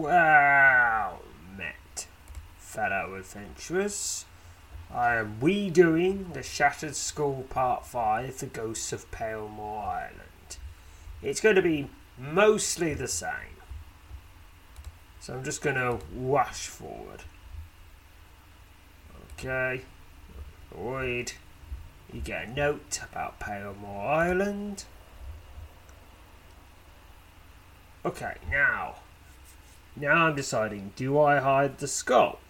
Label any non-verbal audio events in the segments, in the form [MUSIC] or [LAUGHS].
Well met, fellow adventurers. I am redoing the Shattered Skull Part 5, The Ghosts of Palemoor Island. It's going to be mostly the same. So I'm just going to rush forward. Okay. Void. You get a note about Palemoor Island. Okay, now. Now I'm deciding do I hide the skull?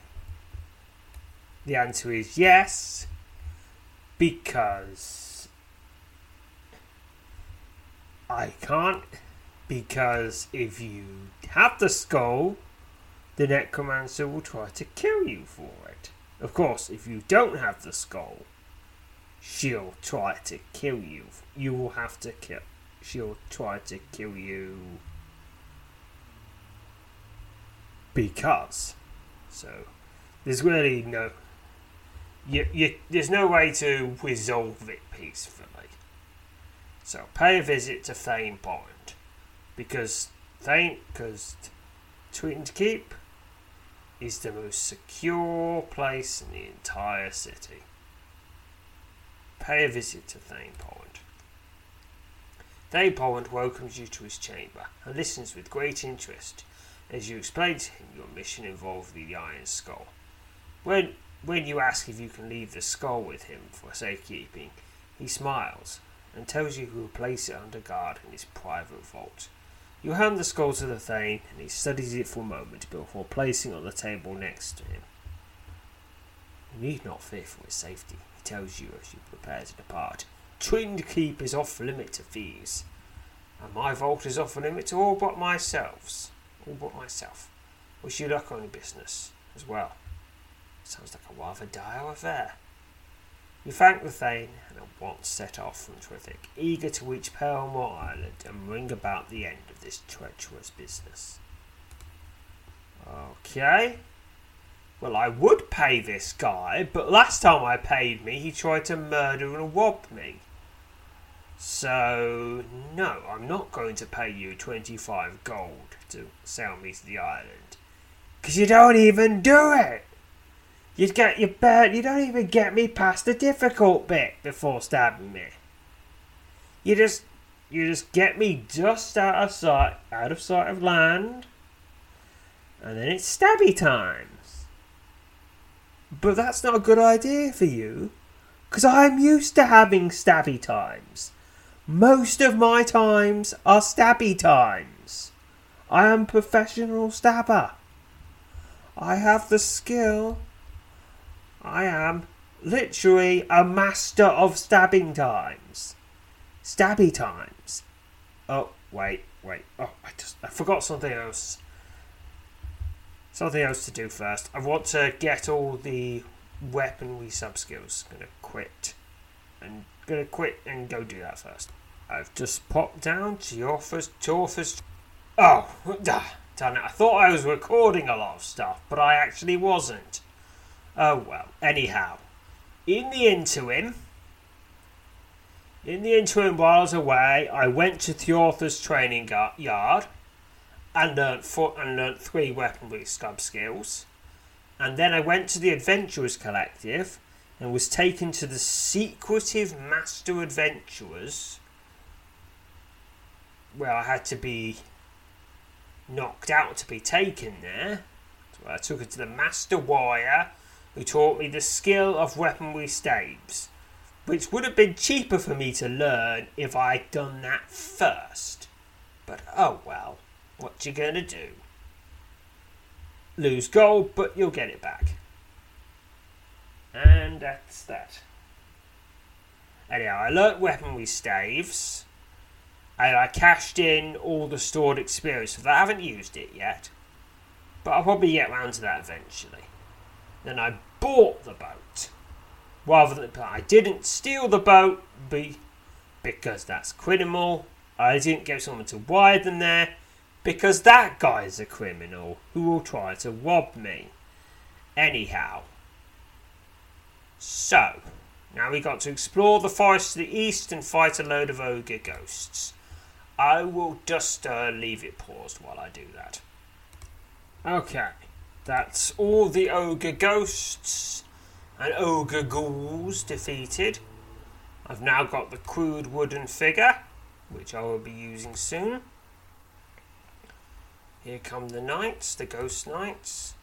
The answer is yes, because I can't. Because if you have the skull, the necromancer will try to kill you for it. Of course, if you don't have the skull, she'll try to kill you. You will have to kill. She'll try to kill you because. So there's really no. You, you, there's no way to resolve it peacefully. So pay a visit to Thane Point because Thane, because Twinned Keep is the most secure place in the entire city. Pay a visit to Thane Point. Thane Point welcomes you to his chamber and listens with great interest as you explain to him your mission involved the Iron Skull. When when you ask if you can leave the skull with him for safekeeping, he smiles and tells you he will place it under guard in his private vault. You hand the skull to the Thane, and he studies it for a moment before placing it on the table next to him. You need not fear for his safety, he tells you as you prepare to depart. Twinned Keep is off limit to thieves, and my vault is off limit to all but myself. All but myself. Wish you luck on your business as well. Sounds like a rather dire affair. You thank the Thane and at once set off from Trithik, eager to reach Palemoor Island and bring about the end of this treacherous business. Okay. Well, I would pay this guy, but last time I paid me, he tried to murder and rob me. So, no, I'm not going to pay you 25 gold to sell me to the island. Because you don't even do it! You'd get your bad. You don't even get me past the difficult bit before stabbing me. You just, you just get me just out of sight, out of sight of land, and then it's stabby times. But that's not a good idea for you, because I'm used to having stabby times. Most of my times are stabby times. I am professional stabber. I have the skill I am literally a master of stabbing times. Stabby times. Oh, wait, wait. Oh, I just I forgot something else. Something else to do first. I want to get all the weaponry sub skills. Gonna quit. And gonna quit and go do that first. I've just popped down to Torfus Torfus Oh, done it. I thought I was recording a lot of stuff, but I actually wasn't. Oh well. Anyhow, in the interim, in the interim while I was away, I went to Theorthus training yard and learnt four, and learnt three weaponry scrub skills. And then I went to the Adventurers Collective and was taken to the secretive Master Adventurers, where I had to be knocked out to be taken there. So I took it to the Master wire, who taught me the skill of weaponry staves, which would have been cheaper for me to learn if I'd done that first. But oh well, what you gonna do? Lose gold, but you'll get it back. And that's that. Anyhow, I learnt weaponry staves. And I cashed in all the stored experience. But I haven't used it yet. But I'll probably get round to that eventually. Then I bought the boat. Rather than I didn't steal the boat be, because that's criminal. I didn't get someone to wire them there because that guy's a criminal who will try to rob me. Anyhow, so, now we got to explore the forest to the east and fight a load of ogre ghosts. I will just uh, leave it paused while I do that. Okay, that's all the ogre ghosts and ogre ghouls defeated. I've now got the crude wooden figure, which I will be using soon. Here come the knights, the ghost knights.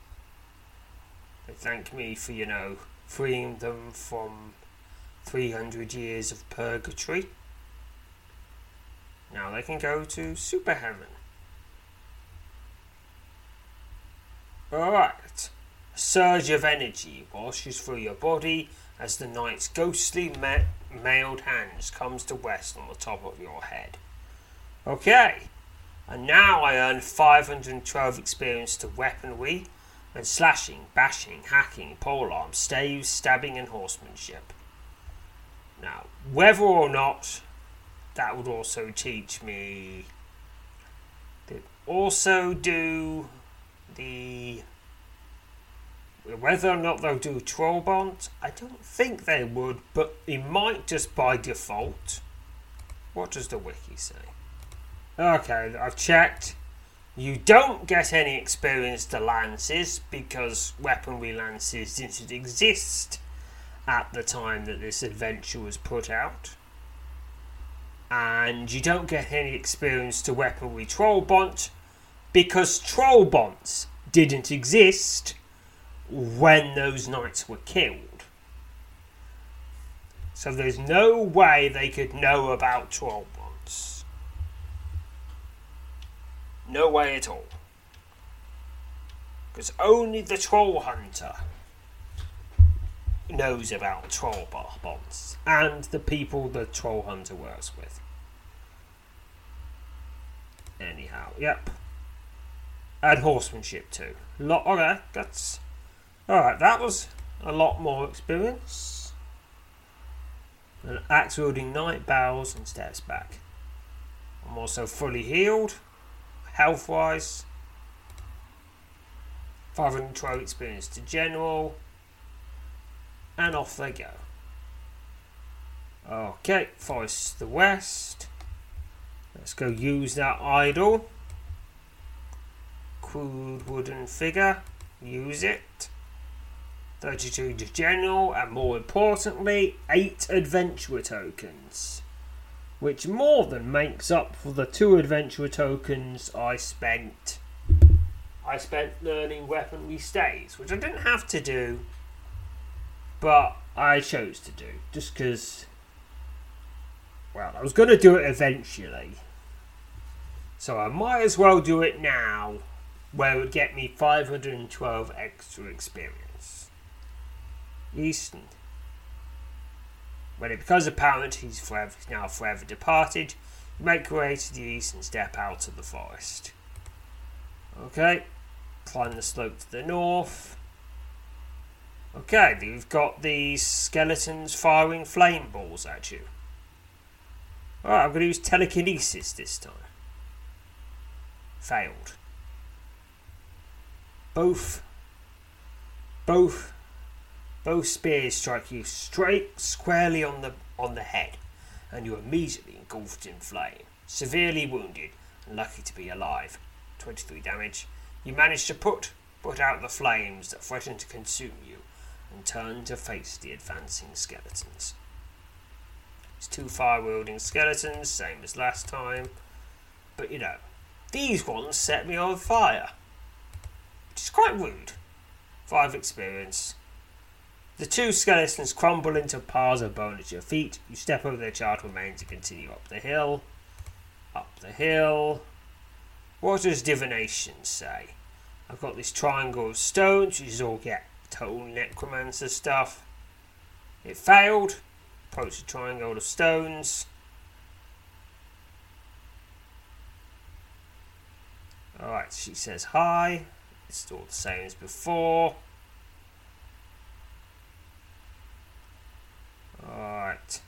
They thank me for, you know, freeing them from 300 years of purgatory. Now they can go to Super Hammond. Alright. Surge of energy washes through your body as the knight's ghostly ma- mailed hands comes to rest on the top of your head. Okay. And now I earn 512 experience to weaponry and slashing, bashing, hacking, polearm, staves, stabbing, and horsemanship. Now, whether or not that would also teach me. They also do the. Whether or not they'll do troll bonds, I don't think they would, but it might just by default. What does the wiki say? Okay, I've checked. You don't get any experience to lances because weaponry lances didn't exist at the time that this adventure was put out. And you don't get any experience to weaponry trollbont because trollbonts didn't exist when those knights were killed. So there's no way they could know about trollbonts. No way at all. Because only the troll hunter knows about troll bonds and the people the troll hunter works with. Anyhow, yep. And horsemanship too. Lot okay, that's alright, that was a lot more experience. An axe wielding knight bows and steps back. I'm also fully healed health wise. 512 experience to general. And off they go. Okay, forest the west. Let's go use that idol. Crude wooden figure. Use it. 32 to general, and more importantly, 8 adventurer tokens which more than makes up for the two adventurer tokens I spent. I spent learning weaponry staves, which I didn't have to do, but I chose to do just because. Well, I was going to do it eventually, so I might as well do it now, where it would get me 512 extra experience. Easton when it becomes apparent he's forever, now forever departed, you make your way to the east and step out of the forest. Okay, climb the slope to the north. Okay, you've got these skeletons firing flame balls at you. Alright, I'm going to use telekinesis this time. Failed. Both, both Both spears strike you straight squarely on the on the head, and you are immediately engulfed in flame. Severely wounded and lucky to be alive. 23 damage. You manage to put put out the flames that threaten to consume you and turn to face the advancing skeletons. It's two fire wielding skeletons, same as last time. But you know, these ones set me on fire. Which is quite rude. Five experience. The two skeletons crumble into piles of bone at your feet. You step over their charred remains and continue up the hill. Up the hill. What does divination say? I've got this triangle of stones, which is all get total necromancer stuff. It failed. Approach the triangle of stones. Alright, she says hi. It's all the same as before. Alright.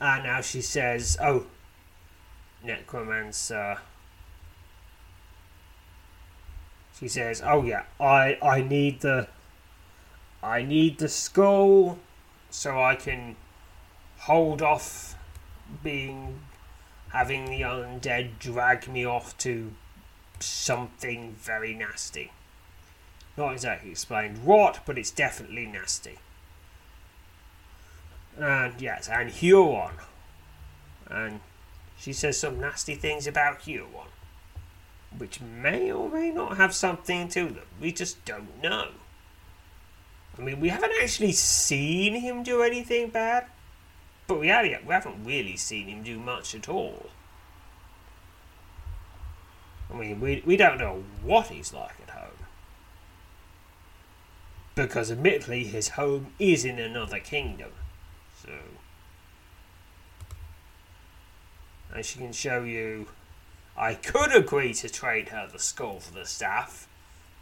And now she says, oh, necromancer. She says, oh yeah, I, I need the, I need the skull so I can hold off being, having the undead drag me off to something very nasty. Not exactly explained what, but it's definitely nasty. And yes, and Huron. And she says some nasty things about Huron, which may or may not have something to them. We just don't know. I mean, we haven't actually seen him do anything bad, but we haven't really seen him do much at all. I mean, we, we don't know what he's like at home. Because admittedly, his home is in another kingdom. So. And she can show you. I could agree to trade her the skull for the staff,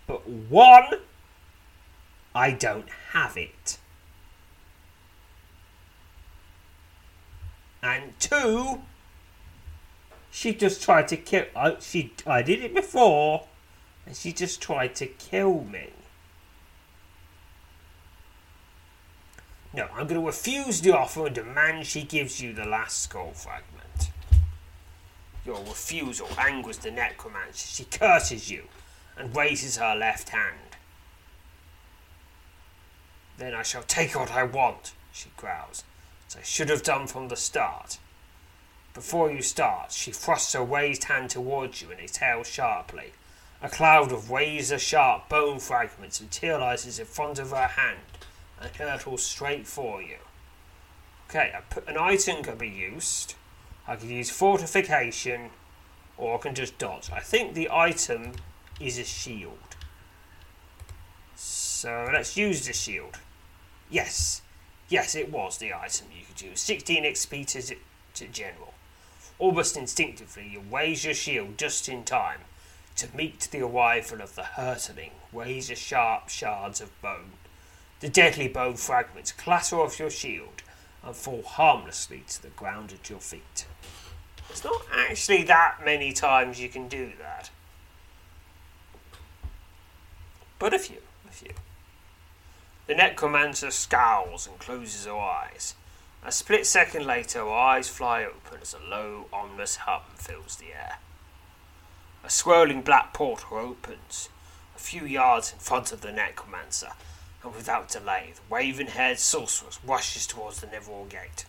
but one, I don't have it. And two, she just tried to kill. I, she, I did it before, and she just tried to kill me. No, I'm going to refuse the offer and demand she gives you the last skull fragment. Your refusal angers the necromancer. She curses you and raises her left hand. Then I shall take what I want, she growls, as I should have done from the start. Before you start, she thrusts her raised hand towards you and exhales sharply. A cloud of razor sharp bone fragments materializes in front of her hand and hurtles straight for you. Okay, I put an item can be used. I can use fortification or I can just dodge. I think the item is a shield. So let's use the shield. Yes, yes, it was the item you could use. 16 XP to, to general. Almost instinctively, you raise your shield just in time to meet the arrival of the hurtling, razor sharp shards of bone. The deadly bone fragments clatter off your shield and fall harmlessly to the ground at your feet. It's not actually that many times you can do that. But a few, a few. The necromancer scowls and closes her eyes. A split second later, her eyes fly open as a low, ominous hum fills the air. A swirling black portal opens, a few yards in front of the necromancer, and without delay, the raven haired sorceress rushes towards the Neverall Gate.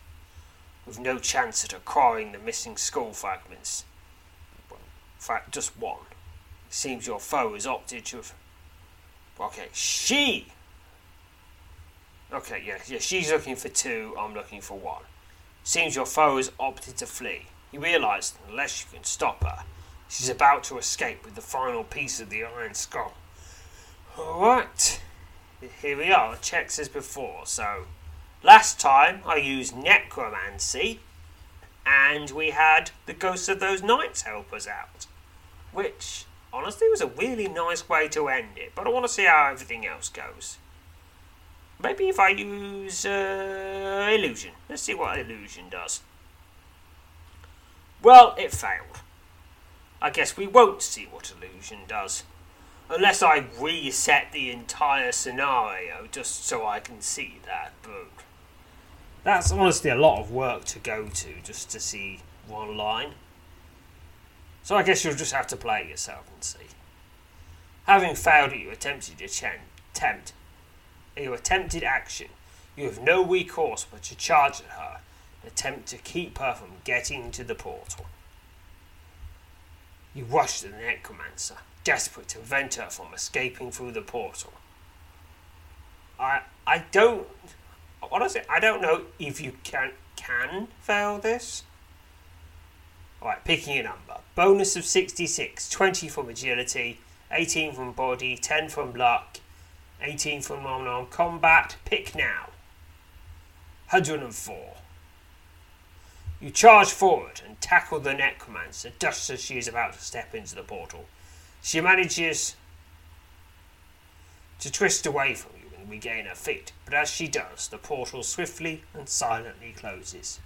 With no chance at acquiring the missing skull fragments. Well, in fact, just one. It seems your foe has opted to have. Okay, she Okay, yeah, yeah, she's looking for two, I'm looking for one. Seems your foe has opted to flee. You realise that unless you can stop her, she's about to escape with the final piece of the iron skull. Alright, here we are, checks as before. So, last time I used necromancy, and we had the ghosts of those knights help us out. Which, honestly, was a really nice way to end it, but I want to see how everything else goes. Maybe if I use uh, illusion. Let's see what illusion does. Well, it failed. I guess we won't see what illusion does. Unless I reset the entire scenario just so I can see that, that's honestly a lot of work to go to just to see one line. So I guess you'll just have to play it yourself and see. Having failed at your attempted attempt, your attempted action, you have no recourse but to charge at her attempt to keep her from getting to the portal. You rush to the necromancer, desperate to prevent her from escaping through the portal. I I don't honestly I don't know if you can can fail this. Alright, picking a number. Bonus of 66, 20 from agility, 18 from body, 10 from luck, 18 from non combat. Pick now. 104. You charge forward and tackle the necromancer just as she is about to step into the portal. She manages to twist away from you and regain her feet, but as she does, the portal swiftly and silently closes.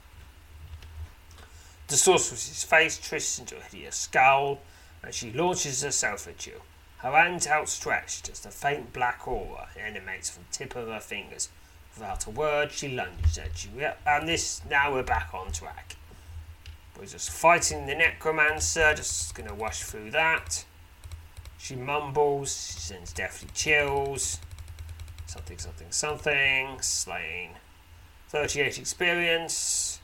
The sorceress's face twists into a hideous scowl, and she launches herself at you, her hands outstretched as the faint black aura emanates from the tip of her fingers Without a word, she lunges at you. And this now we're back on track. We're just fighting the necromancer, just gonna wash through that. She mumbles, she sends deathly chills. Something, something, something. Slaying. 38 experience.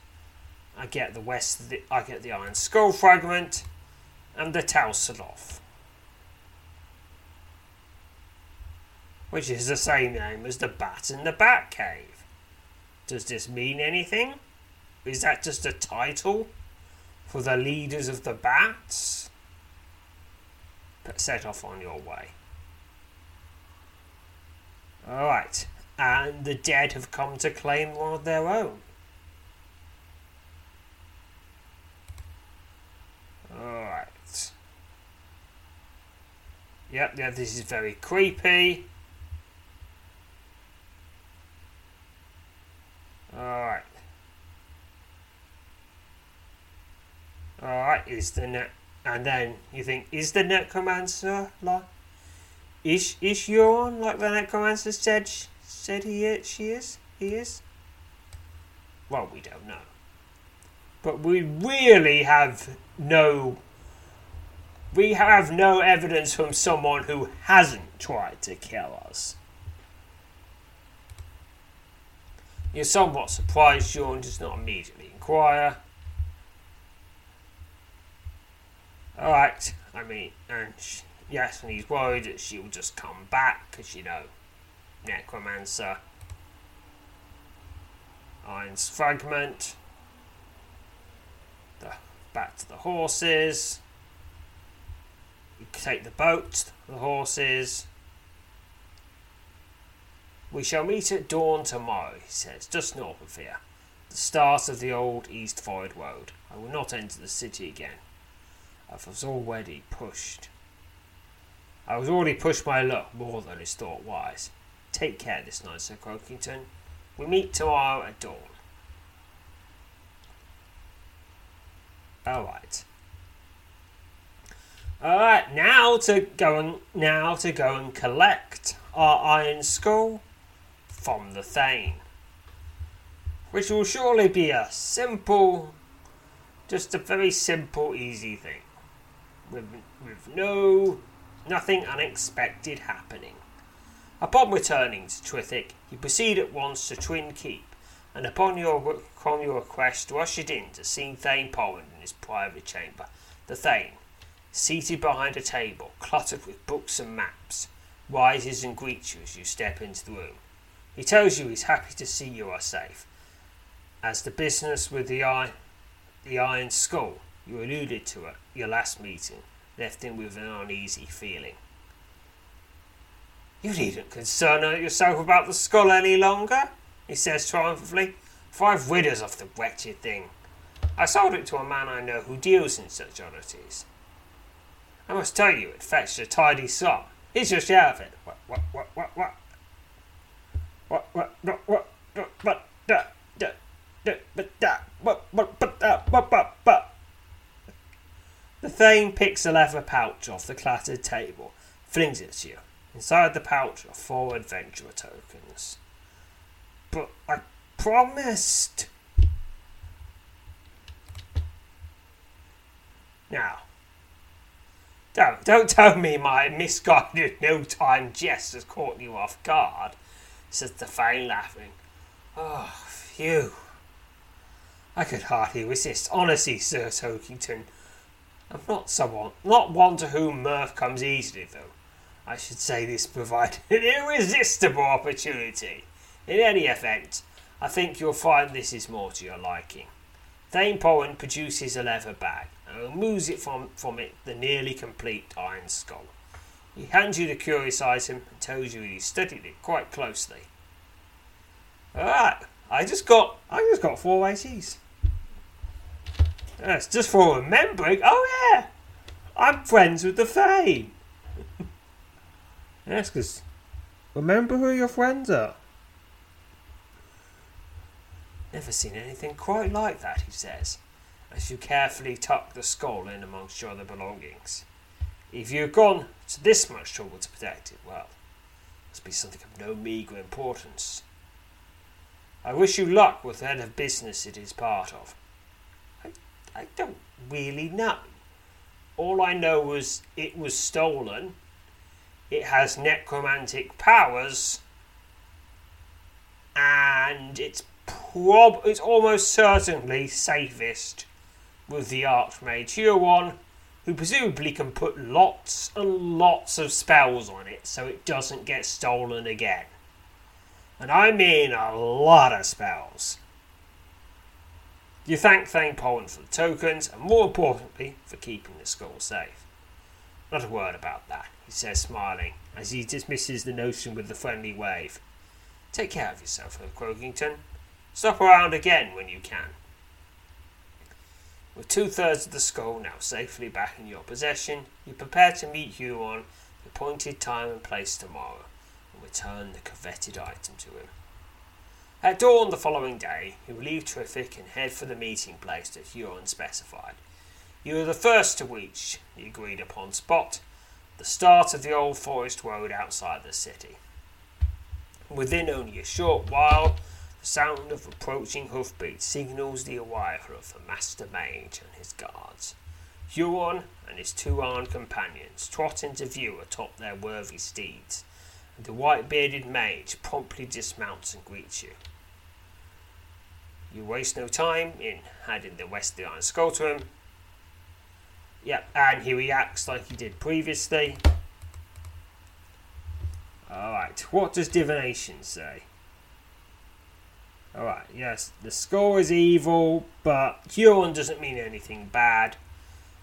I get the west. The, I get the iron skull fragment, and the Tal Soloth. Which is the same name as the bat in the Bat Cave. Does this mean anything? Is that just a title for the leaders of the bats? But set off on your way. Alright, and the dead have come to claim one of their own. Alright. Yep, yeah, this is very creepy. Alright. Alright, is the net and then you think, is the necromancer like is is Huron like the necromancer said said he is she is? He is? Well we don't know. But we really have no we have no evidence from someone who hasn't tried to kill us. You're somewhat surprised Sean does not immediately inquire. Alright, I mean, and she, yes, and he's worried that she will just come back because, you know, Necromancer. Iron's Fragment. The, back to the horses. You take the boat, the horses. We shall meet at dawn tomorrow, he says, just north of here. The start of the old East Forehead Road. I will not enter the city again. I was already pushed. I was already pushed by luck more than is thought wise. Take care this night, Sir Croakington. We meet tomorrow at dawn. Alright. Alright, now to go and now to go and collect our iron skull from the Thane. Which will surely be a simple, just a very simple, easy thing. With, with no, nothing unexpected happening. Upon returning to Trithik, you proceed at once to Twin Keep, and upon your, upon your request, ushered in to see Thane Poland in his private chamber. The Thane, seated behind a table cluttered with books and maps, rises and greets you as you step into the room. He tells you he's happy to see you are safe. As the business with the, eye, the Iron Skull, you alluded to at your last meeting, left him with an uneasy feeling. You needn't concern yourself about the skull any longer, he says triumphantly. Five widows off the wretched thing. I sold it to a man I know who deals in such oddities. I must tell you, it fetched a tidy sum. Here's your share of it. What, what, what, what, what? What what what what what da da da da what what what da what what what The Thane picks a leather pouch off the clattered table, flings it to you. Inside the pouch are four adventurer tokens. But I promised. Now, don't, don't tell me my misguided no-time jest has caught you off guard, says the Thane, laughing. Oh, phew. I could hardly resist. Honestly, Sir Tokington, I'm not someone, not one to whom mirth comes easily, though. I should say this provided an irresistible opportunity. In any event, I think you'll find this is more to your liking. Thane Pollen produces a leather bag and removes it from, from it the nearly complete iron skull. He hands you the curious item and tells you he studied it quite closely. Alright, I just got I just got four ACs. That's just for remembering. Oh yeah, I'm friends with the Thane. [LAUGHS] yes, because remember who your friends are. Never seen anything quite like that, he says, as you carefully tuck the skull in amongst your other belongings. If you've gone to this much trouble to protect it, well, it must be something of no meagre importance. I wish you luck with the head of business it is part of. I, don't really know. All I know was it was stolen. It has necromantic powers. And it's prob it's almost certainly safest with the Archmage Huron, who presumably can put lots and lots of spells on it so it doesn't get stolen again. And I mean a lot of spells. You thank Thane Pollen for the tokens, and more importantly, for keeping the skull safe. Not a word about that, he says, smiling, as he dismisses the notion with a friendly wave. Take care of yourself, Herb Croakington. Stop around again when you can. With two thirds of the skull now safely back in your possession, you prepare to meet Huron the appointed time and place tomorrow and return the coveted item to him. At dawn the following day, you leave Trithik and head for the meeting place that Huron specified. You are the first to reach the agreed upon spot, the start of the old forest road outside the city. Within only a short while, the sound of approaching hoofbeats signals the arrival of the Master Mage and his guards. Huron and his two armed companions trot into view atop their worthy steeds, and the white bearded mage promptly dismounts and greets you. You waste no time in handing the Wesley Iron Skull to him. Yep, and he reacts like he did previously. Alright, what does divination say? Alright, yes, the score is evil, but Huron doesn't mean anything bad.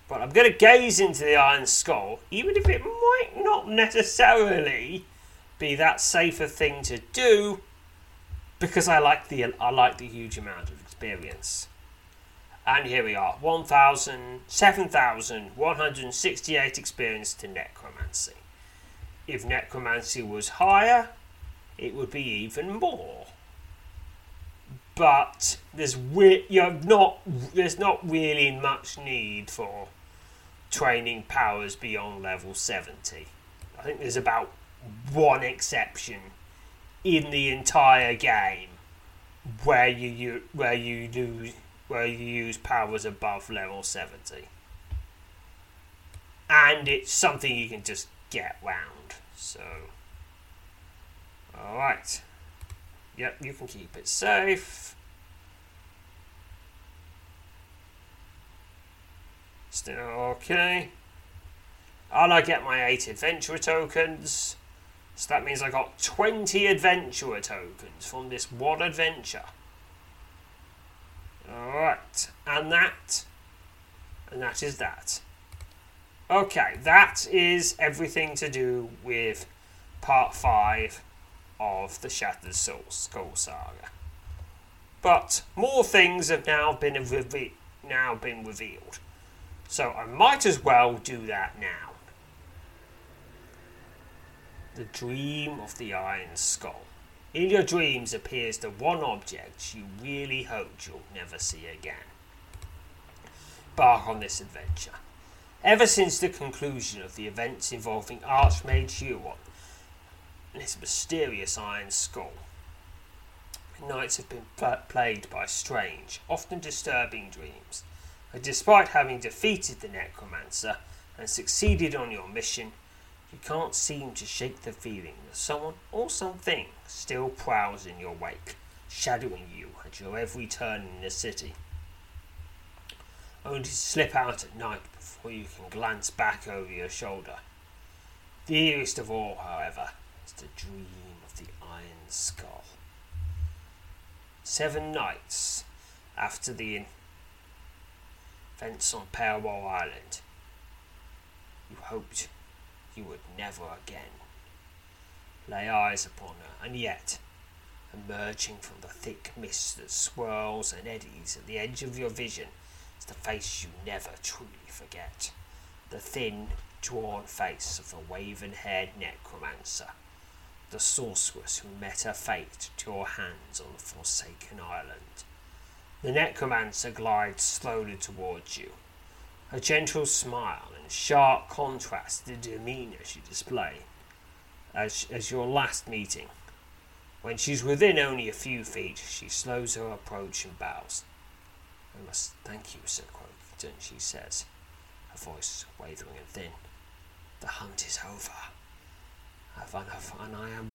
But I'm going to gaze into the Iron Skull, even if it might not necessarily be that safer thing to do, because I like the I like the huge amount of experience. And here we are, 1,000, 7,168 experience to necromancy. If necromancy was higher, it would be even more but there's re- you're not there's not really much need for training powers beyond level 70. I think there's about one exception in the entire game where you, you where you do where you use powers above level 70. And it's something you can just get round. So all right. Yep, you can keep it safe. Still okay. And I get my 8 adventurer tokens. So that means I got 20 adventurer tokens from this one adventure. Alright, and that, and that is that. Okay, that is everything to do with part 5 of the Shattered Soul Skull Saga. But more things have now been now been revealed, so I might as well do that now. The dream of the Iron Skull. In your dreams appears the one object you really hoped you'll never see again. Bark on this adventure. Ever since the conclusion of the events involving Archmage Huron and his mysterious iron skull, nights have been plagued by strange, often disturbing dreams. And despite having defeated the necromancer and succeeded on your mission, you can't seem to shake the feeling that someone or something still prowls in your wake, shadowing you at your every turn in the city. Only to slip out at night before you can glance back over your shoulder. The eerest of all, however, is the dream of the Iron Skull. Seven nights after the events on Parwell Island, you hoped you would never again. Lay eyes upon her, and yet, emerging from the thick mist that swirls and eddies at the edge of your vision, is the face you never truly forget. The thin, drawn face of the raven haired necromancer, the sorceress who met her fate to your hands on the Forsaken Island. The necromancer glides slowly towards you, a gentle smile sharp contrast to the demeanour she displays as, as your last meeting. When she's within only a few feet, she slows her approach and bows. I must thank you, Sir Croakington, she says, her voice wavering and thin. The hunt is over. I've enough, and I am.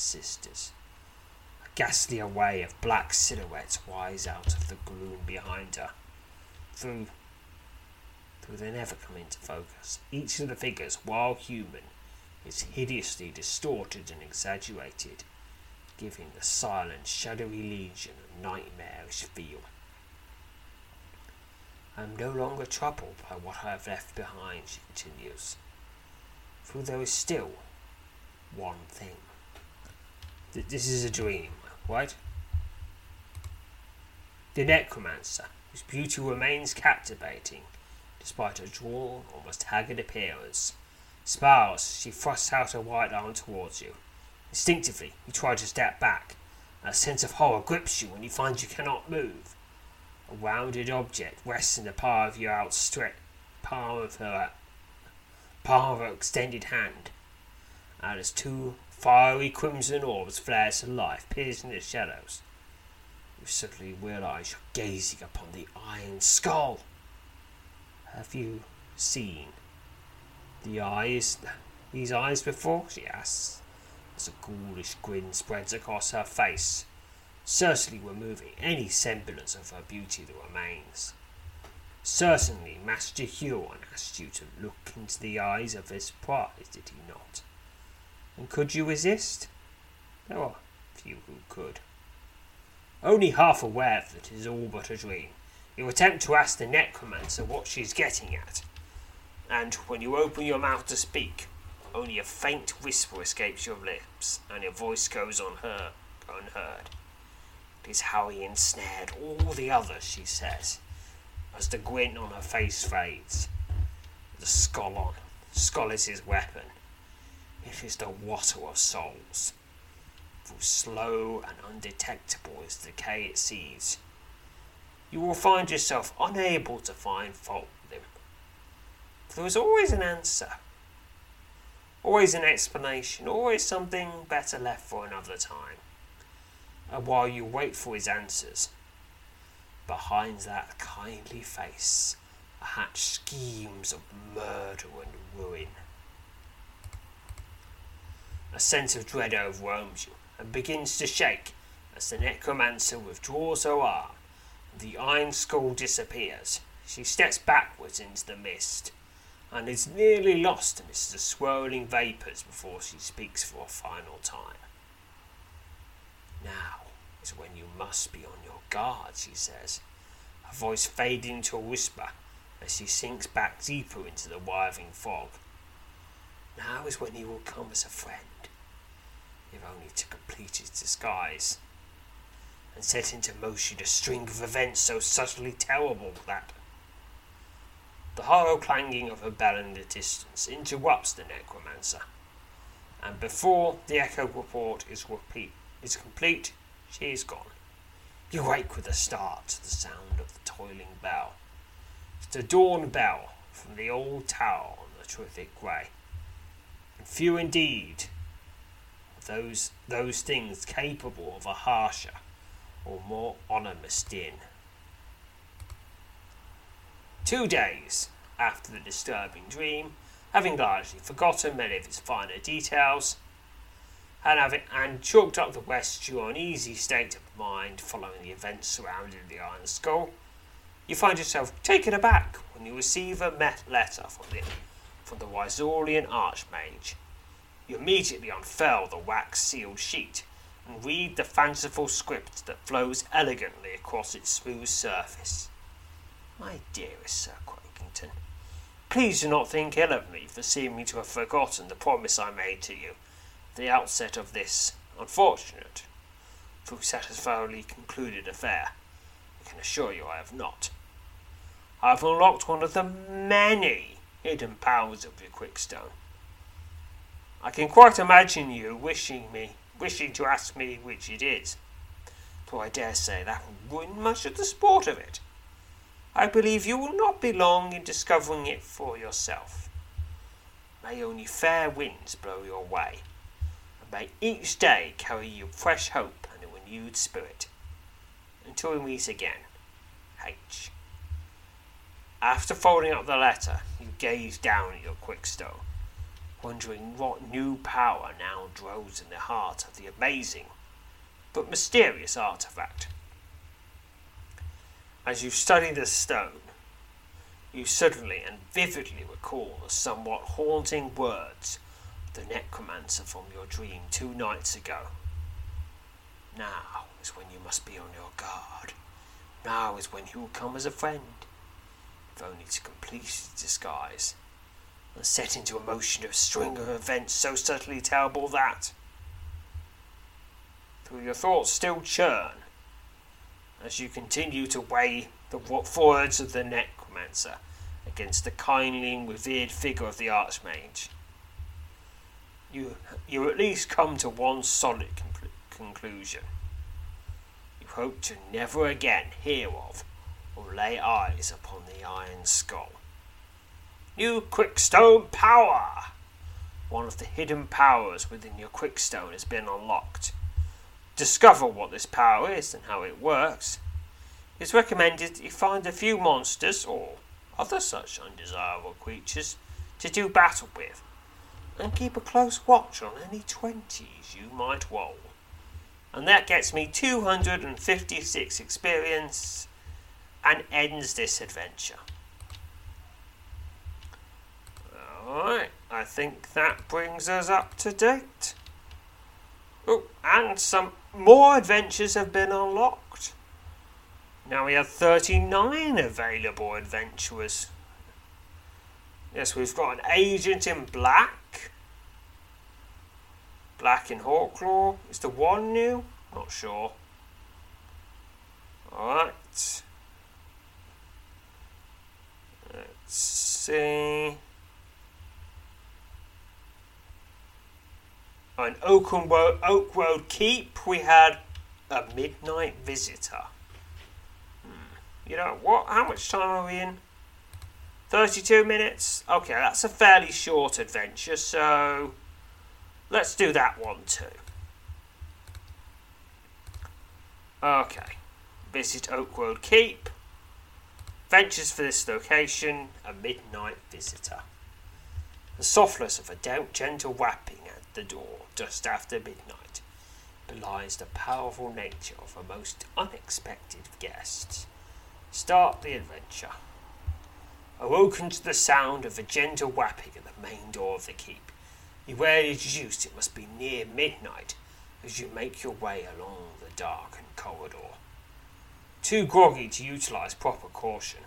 Sisters. A ghastly array of black silhouettes rise out of the gloom behind her. Through, though they never come into focus, each of the figures, while human, is hideously distorted and exaggerated, giving the silent, shadowy legion a nightmarish feel. I am no longer troubled by what I have left behind, she continues, for there is still one thing this is a dream, right? The necromancer, whose beauty remains captivating despite her drawn, almost haggard appearance, smiles she thrusts out her white arm towards you. Instinctively, you try to step back. A sense of horror grips you when you find you cannot move. A rounded object rests in the palm of your outstretched palm of her palm of her extended hand, and as two Fiery crimson orbs flare to life, piercing the shadows. You suddenly realize you're gazing upon the iron skull. Have you seen the eyes, these eyes before? She asks, as a ghoulish grin spreads across her face, certainly removing any semblance of her beauty that remains. Certainly, Master Huron asked you to look into the eyes of his prize, did he not? And could you resist? There are few who could. Only half aware that it is all but a dream, you attempt to ask the necromancer what she is getting at, and when you open your mouth to speak, only a faint whisper escapes your lips, and your voice goes on her unheard. It is how he ensnared all the others, she says, as the grin on her face fades. The skull on. Skull is his weapon. It is the water of souls. For slow and undetectable is the decay it sees. You will find yourself unable to find fault with him. There is always an answer, always an explanation, always something better left for another time. And while you wait for his answers, behind that kindly face are hatched schemes of murder and ruin. A sense of dread overwhelms you and begins to shake as the necromancer withdraws her arm the iron skull disappears. She steps backwards into the mist and is nearly lost amidst the swirling vapours before she speaks for a final time. Now is when you must be on your guard, she says, her voice fading to a whisper as she sinks back deeper into the wiving fog. Now is when he will come as a friend, if only to complete his disguise, and set into motion a string of events so subtly terrible that the hollow clanging of a bell in the distance interrupts the necromancer, and before the echo report is, repeat, is complete, she is gone. You wake with a start to the sound of the toiling bell. It's the dawn bell from the old tower on the terrific grey. And few indeed those, those things capable of a harsher or more ominous din. Two days after the disturbing dream, having largely forgotten many of its finer details, and having and chalked up the rest to your uneasy state of mind following the events surrounding the Iron Skull, you find yourself taken aback when you receive a letter from the from the Wysorian Archmage. You immediately unfurl the wax sealed sheet and read the fanciful script that flows elegantly across its smooth surface. My dearest Sir Quakington, please do not think ill of me for seeming to have forgotten the promise I made to you at the outset of this unfortunate, though satisfactorily concluded affair. I can assure you I have not. I have unlocked one of the many hidden powers of your Quickstone. I can quite imagine you wishing me wishing to ask me which it is, though I dare say that will ruin much of the sport of it. I believe you will not be long in discovering it for yourself. May only fair winds blow your way, and may each day carry you fresh hope and a renewed spirit. Until we meet again, H. After folding up the letter, you gaze down at your quickstone, wondering what new power now dwells in the heart of the amazing but mysterious artifact. As you study the stone, you suddenly and vividly recall the somewhat haunting words of the necromancer from your dream two nights ago. Now is when you must be on your guard. Now is when he will come as a friend, if only to complete his disguise, set into motion a string of events so subtly terrible that, though your thoughts still churn, as you continue to weigh the words of the necromancer against the kindly and revered figure of the archmage. You, you at least come to one solid conclu- conclusion. You hope to never again hear of or lay eyes upon the iron skull. New Quickstone Power! One of the hidden powers within your Quickstone has been unlocked discover what this power is and how it works, it's recommended that you find a few monsters or other such undesirable creatures to do battle with, and keep a close watch on any twenties you might roll. And that gets me 256 experience and ends this adventure. Alright, I think that brings us up to date. Oh, and some more adventures have been unlocked. Now we have 39 available adventurers. Yes, we've got an agent in black. Black in Hawklaw. Is the one new? Not sure. Alright. Let's see. On Oakwood, Oakwood Keep, we had a midnight visitor. Hmm. You know what? How much time are we in? 32 minutes? Okay, that's a fairly short adventure, so let's do that one too. Okay. Visit Oakwood Keep. Ventures for this location, a midnight visitor. The softness of a gentle whapping at the door just after midnight belies the powerful nature of a most unexpected guest. Start the adventure. Awoken to the sound of a gentle whapping at the main door of the keep, you were deduced it must be near midnight as you make your way along the darkened corridor. Too groggy to utilize proper caution,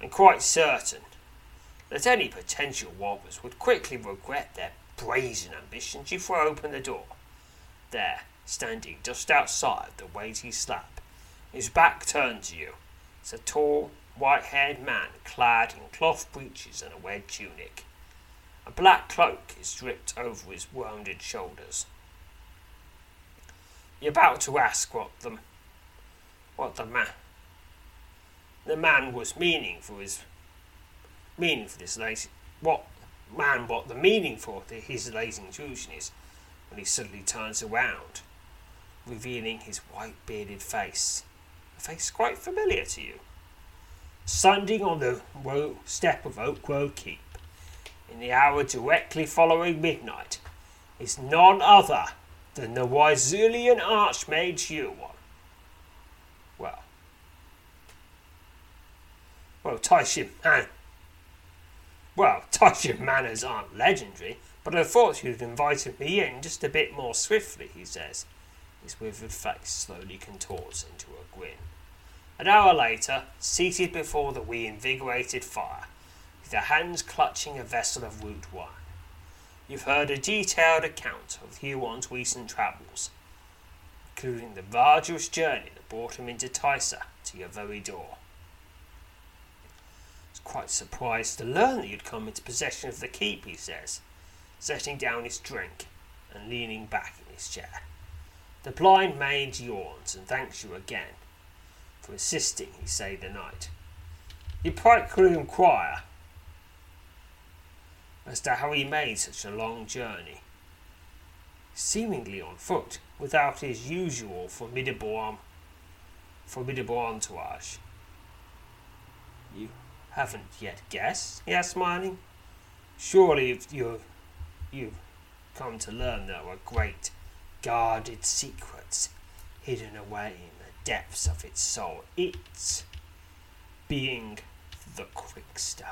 and quite certain that any potential robbers would quickly regret their brazen ambitions, you throw open the door. There, standing just outside the weighty slab, his back turned to you, is a tall, white haired man clad in cloth breeches and a red tunic. A black cloak is draped over his wounded shoulders. You're about to ask what the what the man the man was meaning for his meaning for this lady what man what the meaning for his lazy intrusion is when he suddenly turns around, revealing his white bearded face, a face quite familiar to you. Standing on the step of Oakwood Keep, in the hour directly following midnight, is none other than the Wyzelian Archmage Huron. Well, well, Taishin Man well, [LAUGHS] Tasha manners aren't legendary, but I thought you'd invited me in just a bit more swiftly, he says. His withered face slowly contorts into a grin. An hour later, seated before the reinvigorated fire, with their hands clutching a vessel of root wine, you've heard a detailed account of Huron's recent travels, including the arduous journey that brought him into Tysa to your very door quite surprised to learn that you'd come into possession of the keep, he says, setting down his drink and leaning back in his chair. The blind maid yawns and thanks you again for assisting, he say the night. You practically inquire as to how he made such a long journey, seemingly on foot, without his usual formidable, formidable entourage. Haven't yet guessed? he asked, smiling. Surely you, you've come to learn there are great, guarded secrets hidden away in the depths of its soul. It being the Quickstone.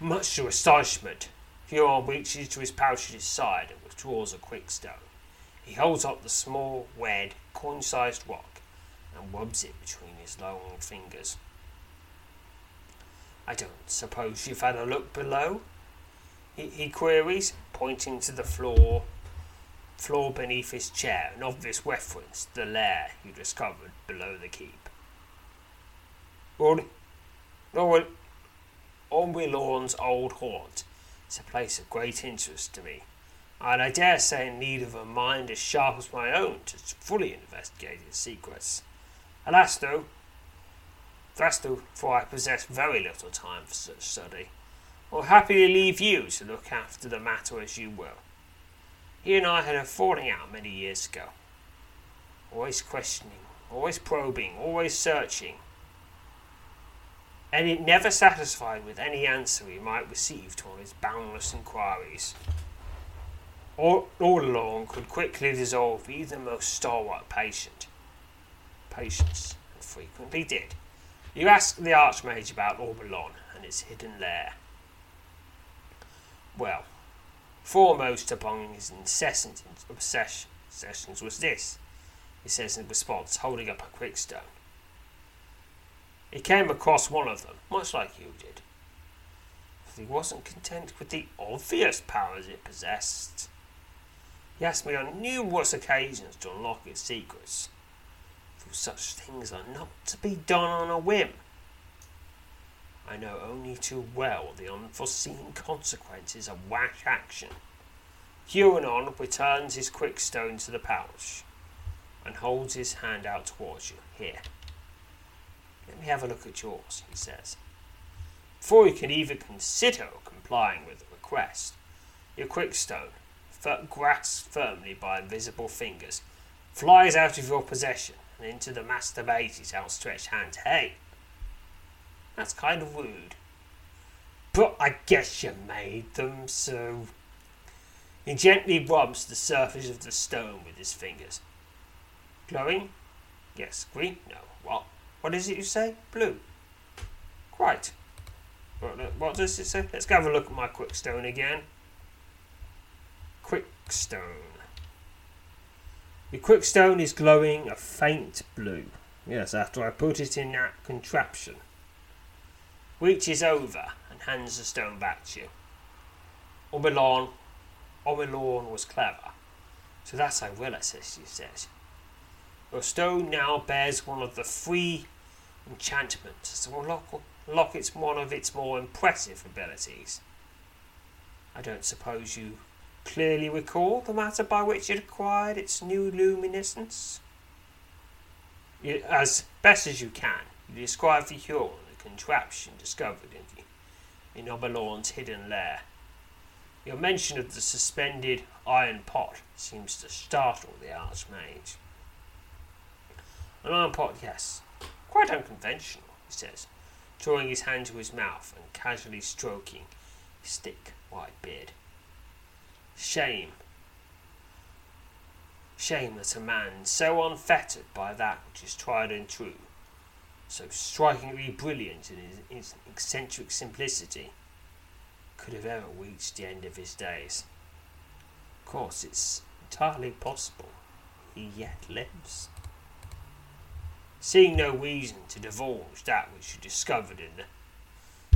Much to astonishment, Huron reaches to his pouch at his side and withdraws a Quickstone. He holds up the small, red, coin-sized rock and rubs it between his long fingers. I don't suppose you've had a look below? He, he queries, pointing to the floor floor beneath his chair, an obvious reference to the lair he discovered below the keep. Well, well, Ormulon's old haunt is a place of great interest to me, and I dare say in need of a mind as sharp as my own to fully investigate its secrets. Alas, though, that's for I possess very little time for such study. I'll happily leave you to look after the matter as you will. He and I had a falling out many years ago. Always questioning, always probing, always searching. And it never satisfied with any answer he might receive to all his boundless inquiries. All, all along could quickly dissolve even the most stalwart patient. Patience and frequently did. You ask the Archmage about Ormulon and its hidden lair. Well, foremost upon his incessant obsessions was this, he says in response, holding up a quick stone. He came across one of them, much like you did. But he wasn't content with the obvious powers it possessed. He asked me on numerous occasions to unlock its secrets. Such things are not to be done on a whim. I know only too well the unforeseen consequences of rash action. Huron returns his quick stone to the pouch and holds his hand out towards you. Here. Let me have a look at yours, he says. Before you can even consider complying with the request, your quick stone grasped firmly by invisible fingers, flies out of your possession and into the Master Mage's outstretched hand. Hey, that's kind of rude. But I guess you made them, so. He gently rubs the surface of the stone with his fingers. Glowing? Yes. Green? No. What? What is it you say? Blue. Quite. What, what does it say? Let's go have a look at my quick stone again. Quickstone. The quickstone is glowing a faint blue. Yes, after I put it in that contraption. Reaches over and hands the stone back to you. Ormulon, Ormulon was clever. So that's how well says, she says. Your stone now bears one of the three enchantments to unlock, unlock its one of its more impressive abilities. I don't suppose you clearly recall the matter by which it acquired its new luminescence? As best as you can, you describe the Huron, the contraption discovered in the in Oberon's hidden lair. Your mention of the suspended iron pot seems to startle the Archmage. An iron pot, yes. Quite unconventional, he says, drawing his hand to his mouth and casually stroking his thick white beard. Shame. Shame that a man so unfettered by that which is tried and true, so strikingly brilliant in his eccentric simplicity, could have ever reached the end of his days. Of course, it's entirely possible he yet lives. Seeing no reason to divulge that which you discovered in the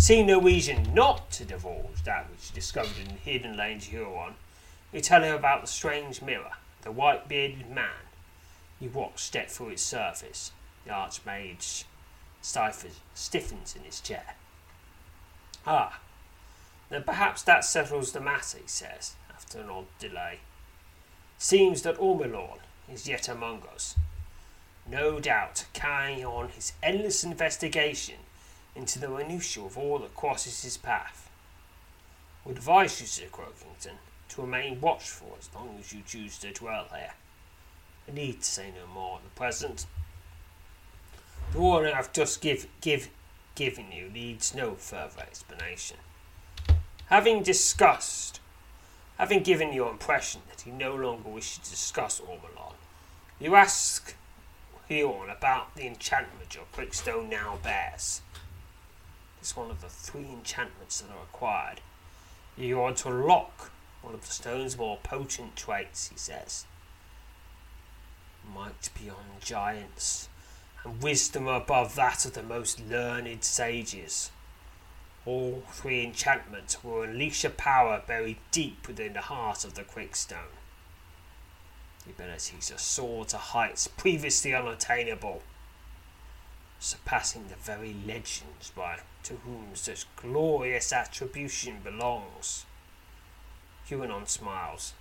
Seeing no reason not to divulge that which you discovered in the hidden lanes of Huron, you tell him about the strange mirror, the white bearded man. You watch step through its surface. The archmage stiffens in his chair. Ah, then perhaps that settles the matter, he says, after an odd delay. Seems that Ormulon is yet among us. No doubt carrying on his endless investigation into the minutiae of all that crosses his path. Would advise you, Sir Croakington, to remain watchful as long as you choose to dwell here. I need to say no more at the present. The warning I've just give, give, given you needs no further explanation. Having discussed, having given your impression that he no longer wishes to discuss Ormulon, you ask Huron about the enchantment your Quickstone now bears. It's one of the three enchantments that are required. You want to lock one of the stone's more potent traits, he says. Might beyond giants, and wisdom above that of the most learned sages. All three enchantments will unleash a power buried deep within the heart of the quickstone. The abilities to soar to heights previously unattainable, surpassing the very legends by to whom such glorious attribution belongs. Huron smiles.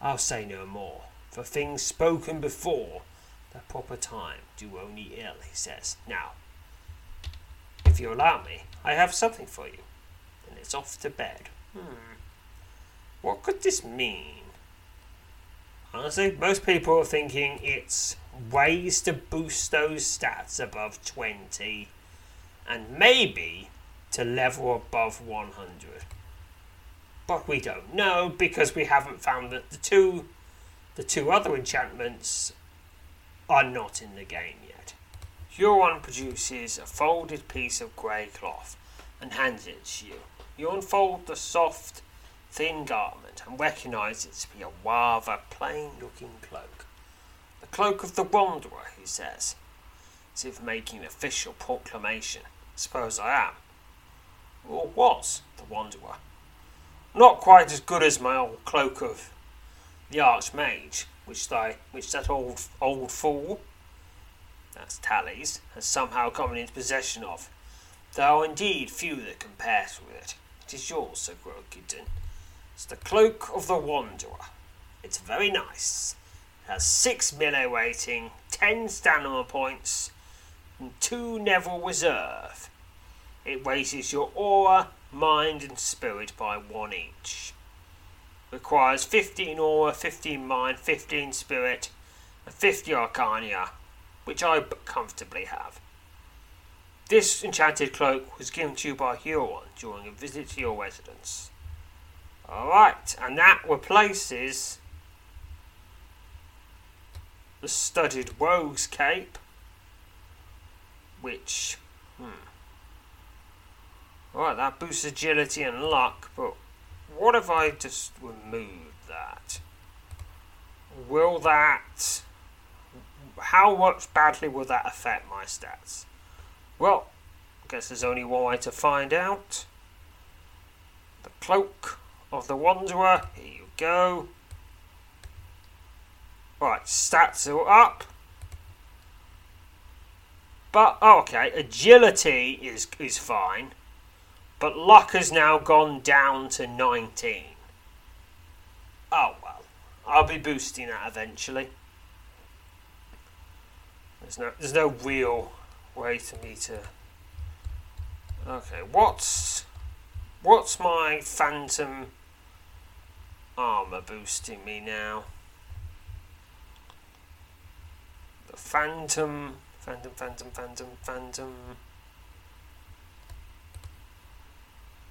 I'll say no more, for things spoken before the proper time do only ill, he says. Now, if you allow me, I have something for you. And it's off to bed. Hmm. What could this mean? Honestly, most people are thinking it's ways to boost those stats above 20 and maybe to level above 100 but we don't know because we haven't found that the two the two other enchantments are not in the game yet. Huron produces a folded piece of grey cloth and hands it to you. You unfold the soft, thin garment and recognise it to be a rather plain looking cloak. The cloak of the Wanderer, he says, as if making an official proclamation. Suppose I am. Or was the Wanderer. Not quite as good as my old cloak of the Archmage, which, I, which that old old fool, that's Tallies, has somehow come into possession of. There are indeed few that compare with it. It is yours, Sir Grogidon. It's the Cloak of the Wanderer. It's very nice. It has six melee rating, ten stamina points, and two Neville reserve. It raises your aura, mind, and spirit by one each. Requires 15 aura, 15 mind, 15 spirit, and 50 arcana, which I comfortably have. This enchanted cloak was given to you by Huron during a visit to your residence. Alright, and that replaces the studded rogue's cape, which, hmm. Alright, that boosts agility and luck, but what if I just remove that? Will that. How much badly will that affect my stats? Well, I guess there's only one way to find out. The Cloak of the Wanderer. Here you go. Right, stats are up. But, oh, okay, agility is, is fine. But luck has now gone down to 19. Oh well, I'll be boosting that eventually. There's no, there's no real way for me to. Okay, what's what's my phantom armor boosting me now? The phantom, phantom, phantom, phantom, phantom.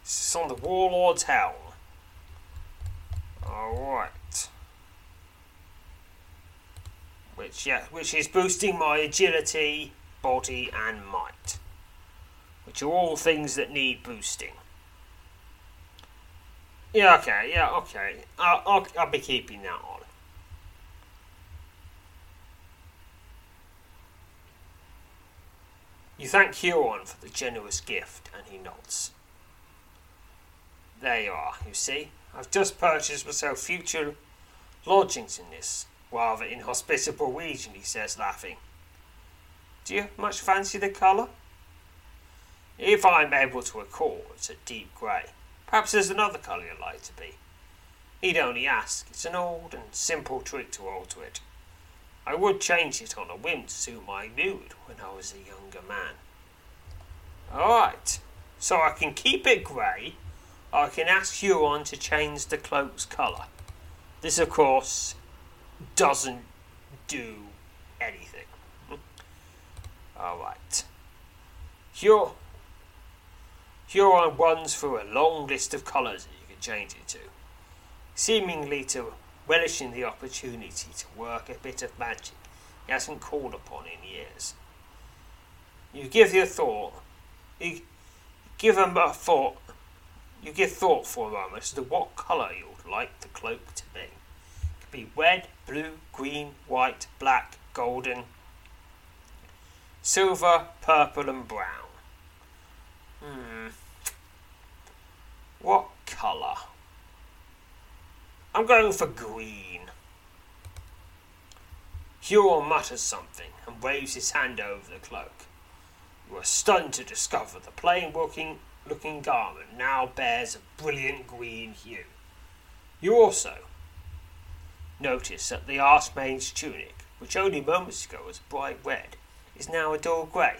It's on the Warlord's Helm. Alright. Which yeah, which is boosting my agility, body and might. Which are all things that need boosting. Yeah, okay, yeah, okay. I'll, I'll, I'll be keeping that on. You thank Huron for the generous gift, and he nods. There you are, you see. I've just purchased myself future lodgings in this rather inhospitable region, he says, laughing. Do you much fancy the colour? If I'm able to recall, it's a deep grey. Perhaps there's another colour you'd like to be. He'd only ask. It's an old and simple trick to alter it. I would change it on a whim to suit my mood when I was a younger man. Alright, so I can keep it grey I can ask Huron to change the cloak's colour. This, of course, doesn't do anything. [LAUGHS] Alright. Hur- Huron runs through a long list of colours that you can change it to, seemingly to relishing the opportunity to work a bit of magic he hasn't called upon in years. You give your thought, you give him a thought you give thought for a moment as to what colour you would like the cloak to be. It could be red, blue, green, white, black, golden, silver, purple, and brown. Hmm. What colour? I'm going for green. Huron mutters something and waves his hand over the cloak. You are stunned to discover the plain looking looking garment now bears a brilliant green hue. You also notice that the Archmage's tunic, which only moments ago was bright red, is now a dull grey.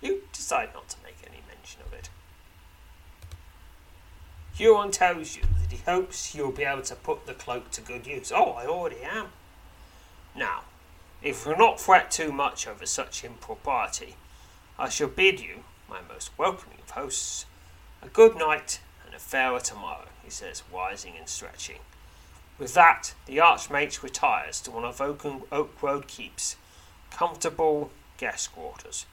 You decide not to make any mention of it. Huron tells you that he hopes you'll be able to put the cloak to good use. Oh, I already am. Now, if you'll not fret too much over such impropriety, I shall bid you, my most welcoming of hosts, a good night and a fairer tomorrow, he says, rising and stretching. With that, the Archmage retires to one of Oak, Road keeps, comfortable guest quarters.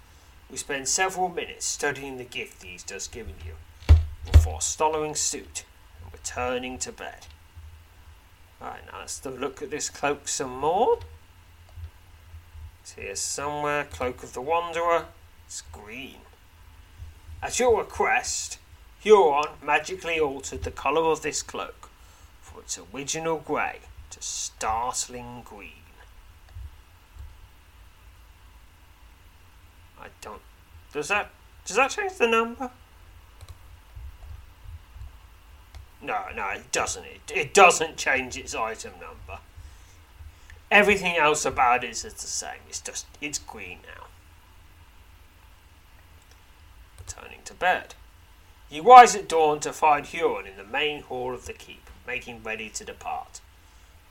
We spend several minutes studying the gift he's just given you before following suit and returning to bed. Alright, now let's look at this cloak some more. It's here somewhere, Cloak of the Wanderer. It's green. At your request, Huron magically altered the colour of this cloak from its original grey to startling green. I don't. Does that does that change the number? No, no, it doesn't. It, it doesn't change its item number. Everything else about it is the same. It's just it's green now. Returning to bed. He rise at dawn to find Huron in the main hall of the keep, making ready to depart.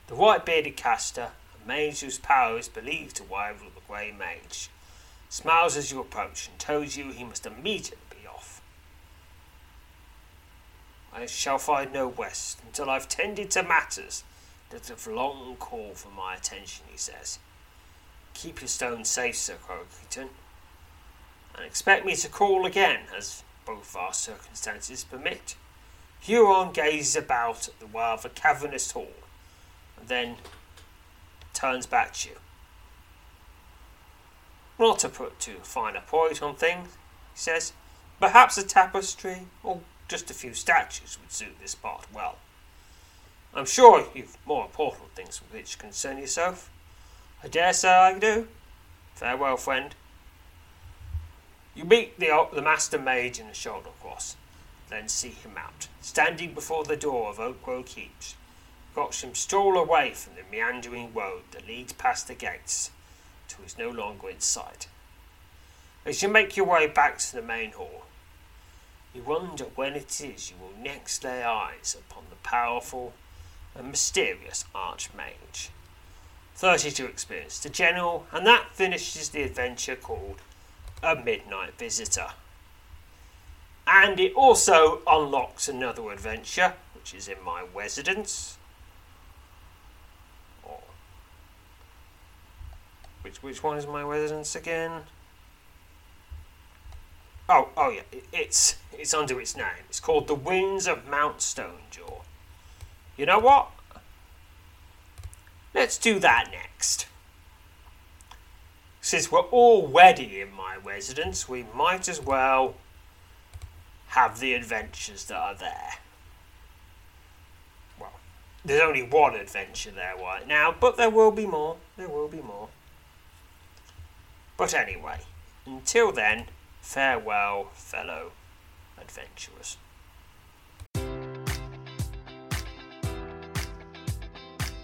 The white bearded caster, a mage whose power is believed to rival the grey mage, smiles as you approach and tells you he must immediately be off. I shall find no rest until I've tended to matters that have long called for my attention, he says. Keep your stone safe, Sir Croakington, and expect me to call again as both our circumstances permit. Huron gazes about at the rather cavernous hall, and then turns back to you. Not to put too fine a point on things, he says. Perhaps a tapestry or just a few statues would suit this part well. I'm sure you've more important things with which to concern yourself. I dare say I do. Farewell, friend. You meet the, the master mage in the shoulder cross, then see him out, standing before the door of Oakgrove Keeps. Watch him stroll away from the meandering road that leads past the gates who is no longer in sight. As you make your way back to the main hall, you wonder when it is you will next lay eyes upon the powerful and mysterious Archmage. 32 experience to general, and that finishes the adventure called A Midnight Visitor. And it also unlocks another adventure, which is in my residence, oh. Which which one is my residence again? Oh, oh yeah, it's it's under its name. It's called the Winds of Mount Stonejaw. You know what? Let's do that next. Since we're already in my residence, we might as well have the adventures that are there. Well, there's only one adventure there right now, but there will be more. There will be more. But anyway, until then, farewell, fellow adventurers.